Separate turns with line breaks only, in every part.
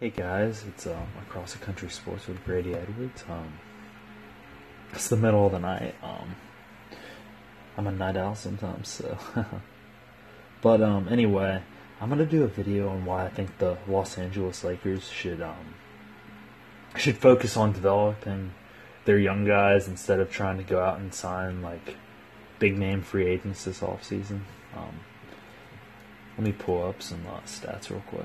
Hey guys, it's um, Across the Country Sports with Brady Edwards. Um, it's the middle of the night. Um, I'm a night owl sometimes, so. but um, anyway, I'm gonna do a video on why I think the Los Angeles Lakers should um, should focus on developing their young guys instead of trying to go out and sign like big name free agents this offseason. Um, let me pull up some uh, stats real quick.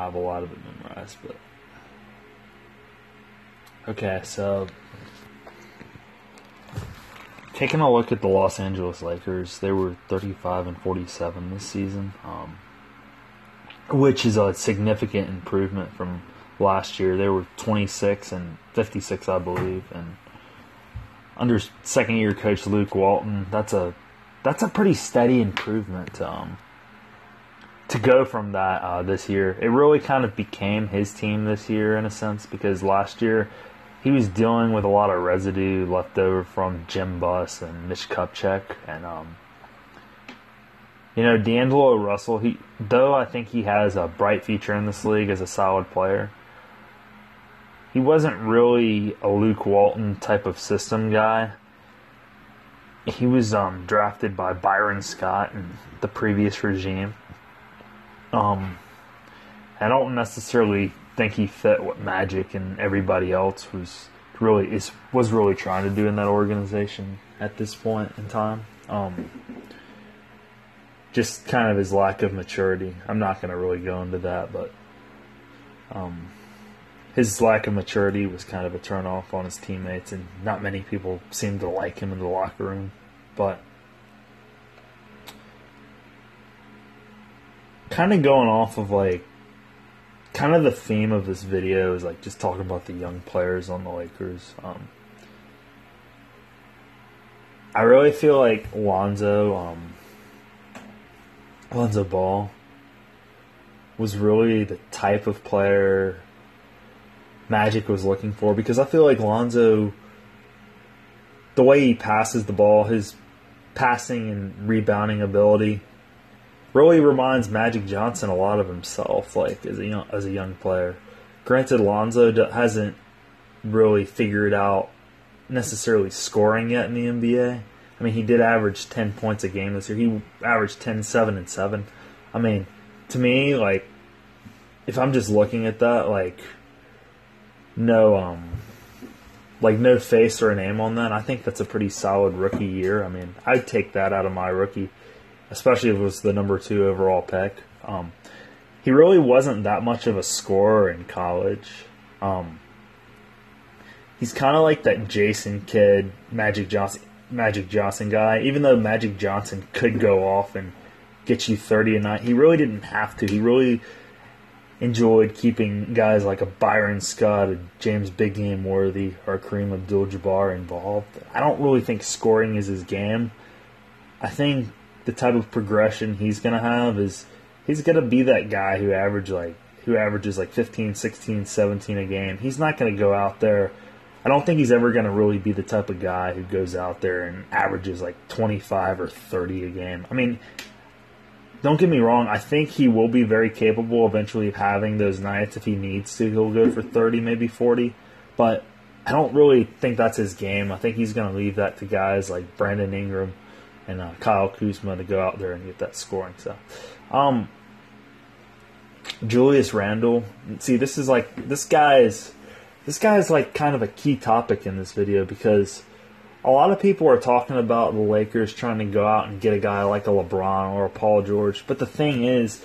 I have a lot of it memorized, but okay. So, taking a look at the Los Angeles Lakers, they were 35 and 47 this season, um, which is a significant improvement from last year. They were 26 and 56, I believe, and under second year coach Luke Walton, that's a that's a pretty steady improvement. Um, to go from that uh, this year. It really kind of became his team this year in a sense because last year he was dealing with a lot of residue left over from Jim Buss and Mitch Kupchak and um, you know D'Angelo Russell. He though I think he has a bright future in this league as a solid player. He wasn't really a Luke Walton type of system guy. He was um, drafted by Byron Scott in the previous regime um, I don't necessarily think he fit what Magic and everybody else was really is was really trying to do in that organization at this point in time. Um, just kind of his lack of maturity. I'm not going to really go into that, but um, his lack of maturity was kind of a turnoff on his teammates, and not many people seemed to like him in the locker room. But kind of going off of like kind of the theme of this video is like just talking about the young players on the Lakers. Um, I really feel like Lonzo, um, Lonzo Ball, was really the type of player Magic was looking for because I feel like Lonzo, the way he passes the ball, his passing and rebounding ability really reminds Magic Johnson a lot of himself, like as a young, as a young player. Granted, Lonzo hasn't really figured out necessarily scoring yet in the NBA. I mean, he did average 10 points a game this year. He averaged 10, 7, and 7. I mean, to me, like, if I'm just looking at that, like, no, um, like, no face or a name on that, I think that's a pretty solid rookie year. I mean, I'd take that out of my rookie especially if it was the number two overall pick. Um, he really wasn't that much of a scorer in college. Um, he's kind of like that Jason Kidd, Magic Johnson, Magic Johnson guy. Even though Magic Johnson could go off and get you thirty a night, he really didn't have to. He really enjoyed keeping guys like a Byron Scott, a James Big Game Worthy, or Kareem Abdul-Jabbar involved. I don't really think scoring is his game. I think the type of progression he's going to have is he's going to be that guy who average like who averages like 15, 16, 17 a game. He's not going to go out there. I don't think he's ever going to really be the type of guy who goes out there and averages like 25 or 30 a game. I mean, don't get me wrong. I think he will be very capable eventually of having those nights if he needs to. He'll go for 30, maybe 40. But I don't really think that's his game. I think he's going to leave that to guys like Brandon Ingram and uh, Kyle Kuzma to go out there and get that scoring. So, um, Julius Randle. See, this is like this guy's this guy is like kind of a key topic in this video because a lot of people are talking about the Lakers trying to go out and get a guy like a LeBron or a Paul George. But the thing is,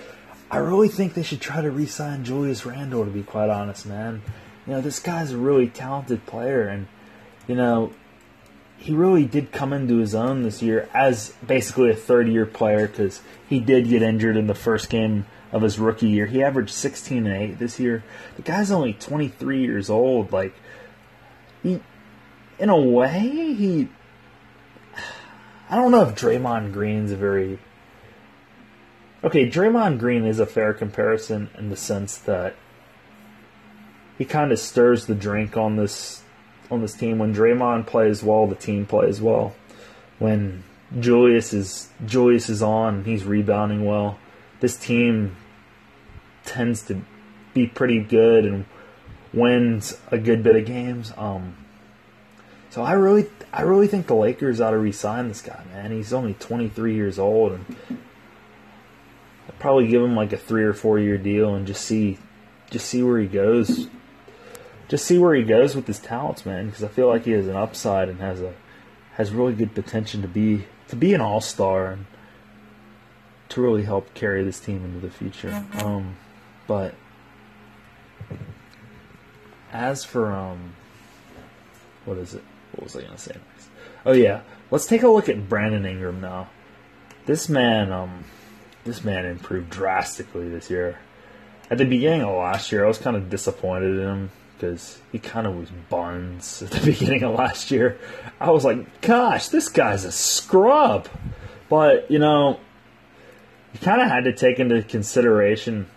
I really think they should try to re-sign Julius Randle. To be quite honest, man, you know this guy's a really talented player, and you know he really did come into his own this year as basically a third year player because he did get injured in the first game of his rookie year. He averaged 16 and 8 this year. The guy's only 23 years old. Like, he, in a way, he. I don't know if Draymond Green's a very. Okay, Draymond Green is a fair comparison in the sense that he kind of stirs the drink on this on this team. When Draymond plays well, the team plays well. When Julius is Julius is on, he's rebounding well. this team tends to be pretty good and wins a good bit of games. Um, so I really, I really think the Lakers ought to resign this guy, man. He's only 23 years old, and I'd probably give him like a three or four year deal and just see, just see where he goes. Just see where he goes with his talents, man. Because I feel like he has an upside and has a has really good potential to be to be an all star and to really help carry this team into the future. Mm-hmm. Um, but as for um, what is it? What was I gonna say next? Oh yeah, let's take a look at Brandon Ingram now. This man, um, this man improved drastically this year. At the beginning of last year, I was kind of disappointed in him because he kind of was buns at the beginning of last year. I was like, gosh, this guy's a scrub. But, you know, you kind of had to take into consideration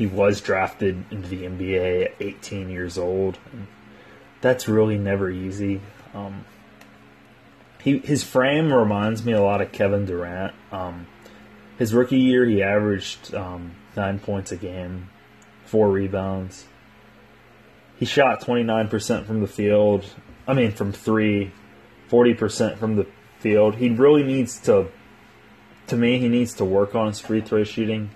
he was drafted into the NBA at 18 years old. That's really never easy. Um, he his frame reminds me a lot of Kevin Durant. Um, his rookie year, he averaged um, nine points a game, four rebounds. He shot 29% from the field. I mean, from three, 40% from the field. He really needs to, to me, he needs to work on his free throw shooting.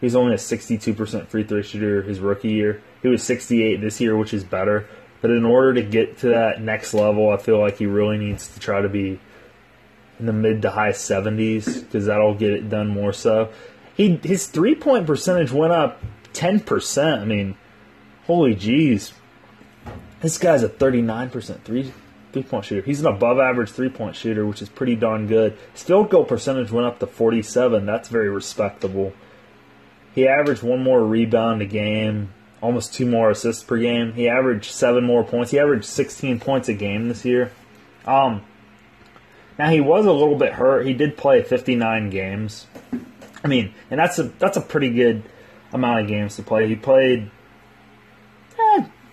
He's only a 62% free throw shooter his rookie year. He was 68 this year, which is better. But in order to get to that next level, I feel like he really needs to try to be in the mid to high 70s because that'll get it done more so. He his three point percentage went up 10%. I mean, holy jeez. This guy's a 39% three three point shooter. He's an above average three point shooter, which is pretty darn good. His field goal percentage went up to 47. That's very respectable. He averaged one more rebound a game almost two more assists per game. He averaged seven more points. He averaged 16 points a game this year. Um, now he was a little bit hurt. He did play 59 games. I mean, and that's a that's a pretty good amount of games to play. He played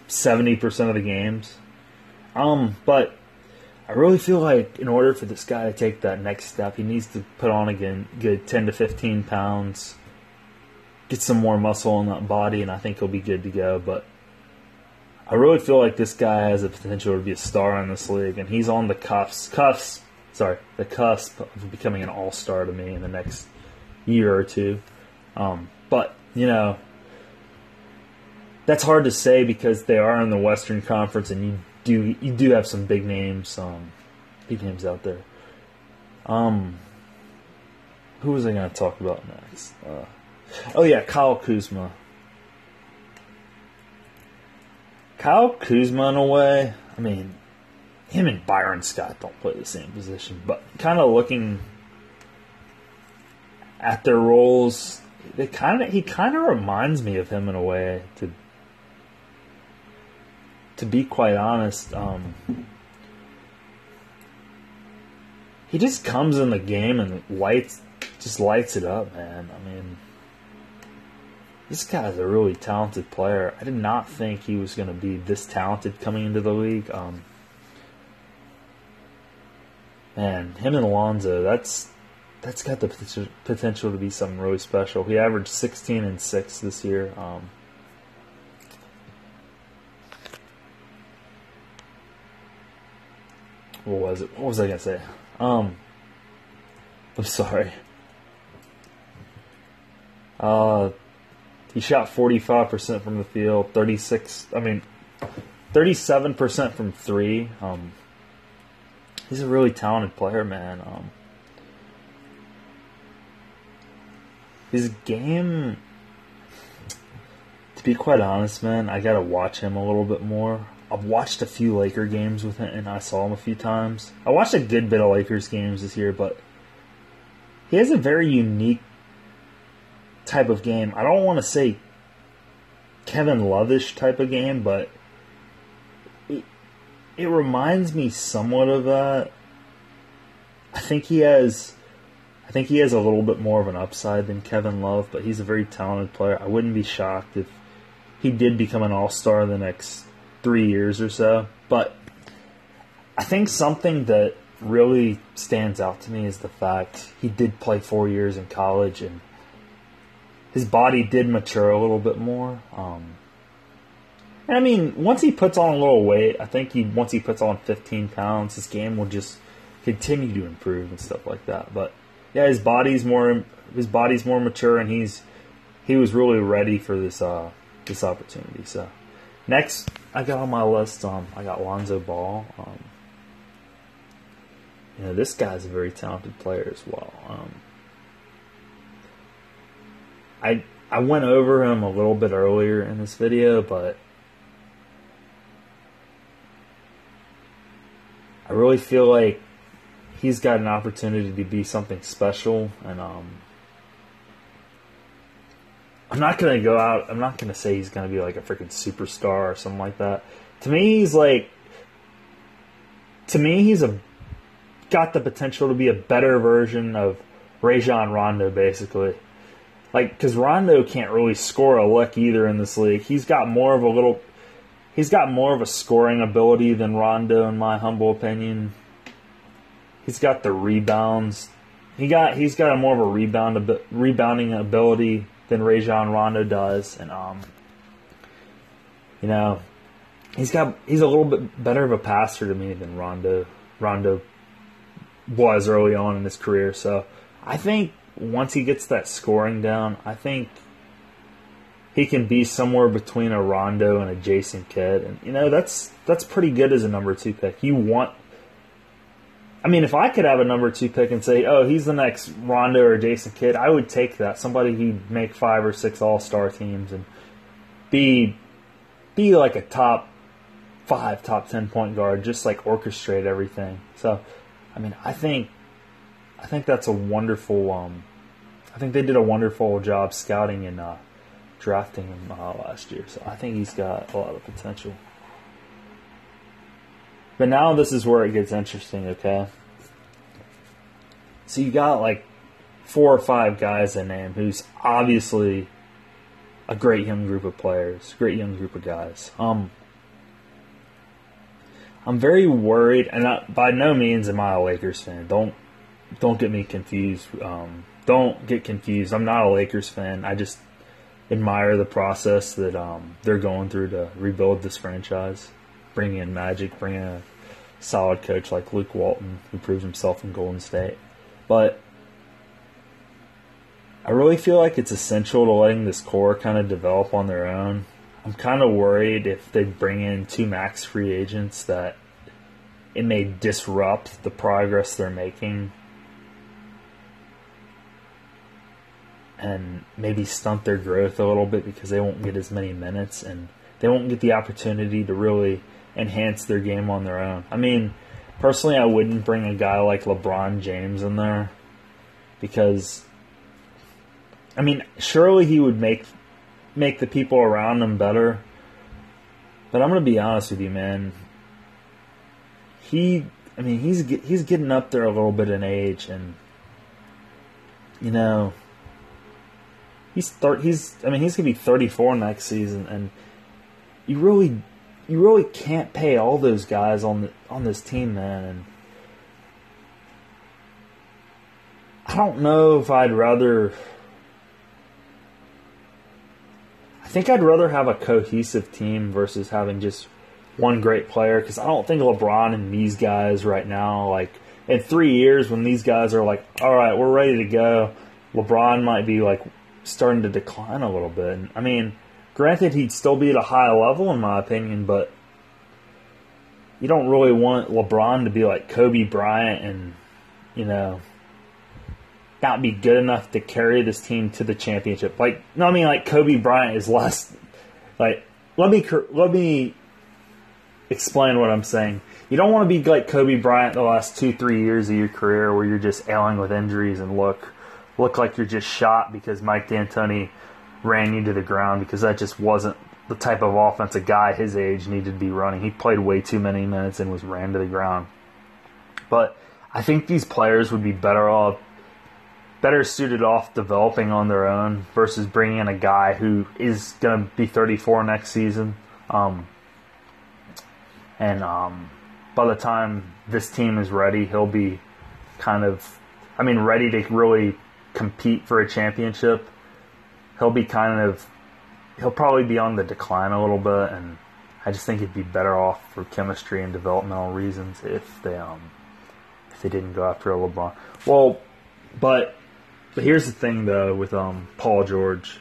eh, 70% of the games. Um, but I really feel like in order for this guy to take that next step, he needs to put on again good 10 to 15 pounds get some more muscle in that body, and I think he'll be good to go. But I really feel like this guy has the potential to be a star in this league, and he's on the cuffs, cuffs, sorry, the cusp of becoming an all star to me in the next year or two. Um, but you know, that's hard to say because they are in the Western Conference, and you do you do have some big names, um, big names out there. Um, who was I going to talk about next? Uh, Oh yeah, Kyle Kuzma. Kyle Kuzma, in a way, I mean, him and Byron Scott don't play the same position, but kind of looking at their roles, they kind of he kind of reminds me of him in a way. To to be quite honest, um, he just comes in the game and lights just lights it up, man. I mean this guy's a really talented player. I did not think he was going to be this talented coming into the league. Um, man, him and Alonzo, that's that's got the potential to be something really special. He averaged 16 and 6 this year. Um, what was it? What was I to say? Um, I'm sorry. Uh, he shot 45% from the field, 36, I mean, 37% from three. Um, he's a really talented player, man. Um, his game, to be quite honest, man, I gotta watch him a little bit more. I've watched a few Laker games with him, and I saw him a few times. I watched a good bit of Lakers games this year, but he has a very unique type of game. I don't want to say Kevin Lovish type of game, but it, it reminds me somewhat of that. I think he has I think he has a little bit more of an upside than Kevin Love, but he's a very talented player. I wouldn't be shocked if he did become an all-star in the next 3 years or so, but I think something that really stands out to me is the fact he did play 4 years in college and his body did mature a little bit more. Um, and I mean, once he puts on a little weight, I think he once he puts on 15 pounds, his game will just continue to improve and stuff like that. But yeah, his body's more his body's more mature, and he's he was really ready for this uh, this opportunity. So next, I got on my list. Um, I got Lonzo Ball. Um, you know, this guy's a very talented player as well. Um, I I went over him a little bit earlier in this video, but I really feel like he's got an opportunity to be something special, and um, I'm not gonna go out. I'm not gonna say he's gonna be like a freaking superstar or something like that. To me, he's like. To me, he's a got the potential to be a better version of Rajon Rondo, basically. Like, because Rondo can't really score a lick either in this league. He's got more of a little. He's got more of a scoring ability than Rondo, in my humble opinion. He's got the rebounds. He got he's got a more of a rebound rebounding ability than Rajon Rondo does, and um, you know, he's got he's a little bit better of a passer to me than Rondo. Rondo was early on in his career. So I think once he gets that scoring down, I think he can be somewhere between a Rondo and a Jason Kidd, and you know that's that's pretty good as a number two pick. You want, I mean, if I could have a number two pick and say, oh, he's the next Rondo or Jason Kidd, I would take that. Somebody who'd make five or six All Star teams and be be like a top five, top ten point guard, just like orchestrate everything. So I mean, I think I think that's a wonderful. Um, I think they did a wonderful job scouting and uh, drafting him uh, last year. So I think he's got a lot of potential. But now this is where it gets interesting. Okay, so you got like four or five guys in name who's obviously a great young group of players, great young group of guys. Um, I'm very worried, and I, by no means am I a Lakers fan. Don't don't get me confused. Um, don't get confused. I'm not a Lakers fan. I just admire the process that um, they're going through to rebuild this franchise, bringing in Magic, bringing a solid coach like Luke Walton, who proved himself in Golden State. But I really feel like it's essential to letting this core kind of develop on their own I'm kind of worried if they bring in two max free agents that it may disrupt the progress they're making and maybe stunt their growth a little bit because they won't get as many minutes and they won't get the opportunity to really enhance their game on their own. I mean, personally, I wouldn't bring a guy like LeBron James in there because, I mean, surely he would make make the people around him better. But I'm gonna be honest with you, man. He, I mean, he's he's getting up there a little bit in age, and you know, he's thir- he's I mean he's gonna be 34 next season, and you really you really can't pay all those guys on the on this team, man. And I don't know if I'd rather I think I'd rather have a cohesive team versus having just one great player because I don't think LeBron and these guys right now, like in three years when these guys are like, all right, we're ready to go, LeBron might be like starting to decline a little bit. I mean, granted, he'd still be at a high level in my opinion, but you don't really want LeBron to be like Kobe Bryant and, you know, not be good enough to carry this team to the championship. Like, no, I mean, like Kobe Bryant is less. Like, let me let me explain what I'm saying. You don't want to be like Kobe Bryant the last two, three years of your career where you're just ailing with injuries and look look like you're just shot because Mike D'Antoni ran you to the ground because that just wasn't the type of offense a guy his age needed to be running. He played way too many minutes and was ran to the ground. But I think these players would be better off better suited off developing on their own versus bringing in a guy who is going to be 34 next season. Um, and um, by the time this team is ready, he'll be kind of, I mean, ready to really compete for a championship. He'll be kind of he'll probably be on the decline a little bit, and I just think it'd be better off for chemistry and developmental reasons if they um if they didn't go after LeBron. Well, but but here's the thing though with um Paul George.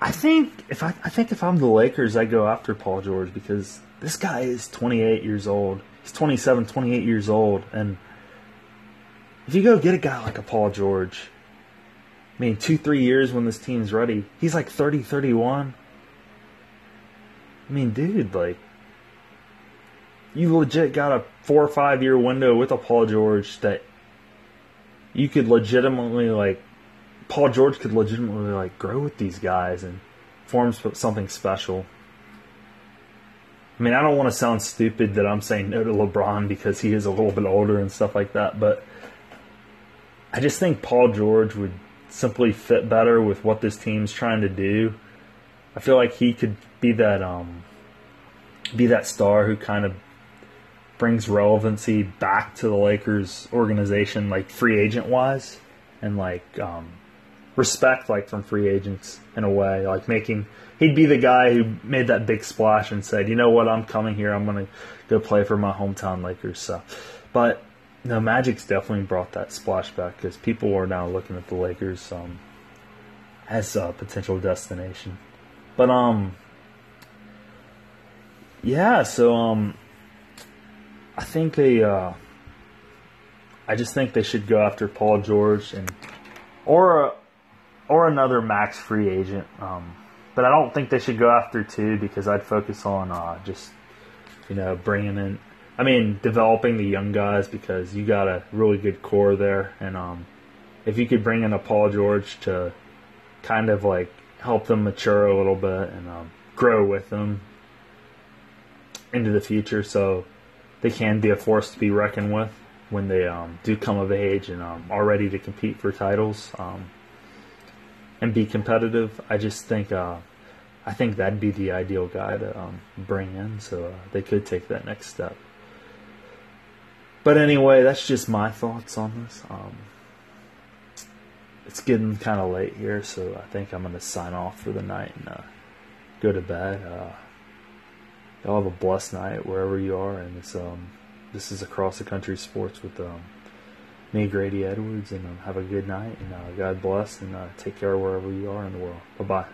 I think if I, I think if I'm the Lakers, I go after Paul George because this guy is 28 years old. He's 27, 28 years old, and if you go get a guy like a Paul George, I mean, two, three years when this team's ready, he's like 30, 31. I mean, dude, like, you legit got a four or five year window with a Paul George that you could legitimately, like, Paul George could legitimately, like, grow with these guys and form something special. I mean, I don't want to sound stupid that I'm saying no to LeBron because he is a little bit older and stuff like that, but I just think Paul George would simply fit better with what this team's trying to do. I feel like he could be that um be that star who kind of brings relevancy back to the Lakers organization like free agent wise and like um respect like from free agents in a way like making he'd be the guy who made that big splash and said, "You know what? I'm coming here. I'm to go play for my hometown Lakers." So, but no, Magic's definitely brought that splash back because people are now looking at the Lakers um, as a potential destination. But um, yeah. So um, I think they. Uh, I just think they should go after Paul George and or or another max free agent. Um, but I don't think they should go after two because I'd focus on uh, just you know bringing in. I mean, developing the young guys because you got a really good core there, and um, if you could bring in a Paul George to kind of like help them mature a little bit and um, grow with them into the future, so they can be a force to be reckoned with when they um, do come of age and um, are ready to compete for titles. Um, and be competitive. I just think uh, I think that'd be the ideal guy to um, bring in, so uh, they could take that next step. But anyway, that's just my thoughts on this. Um, it's getting kind of late here, so I think I'm going to sign off for the night and uh, go to bed. Uh, y'all have a blessed night wherever you are, and it's um, this is across the country sports with um, me, Grady Edwards, and um, have a good night. And uh, God bless, and uh, take care wherever you are in the world. Bye bye.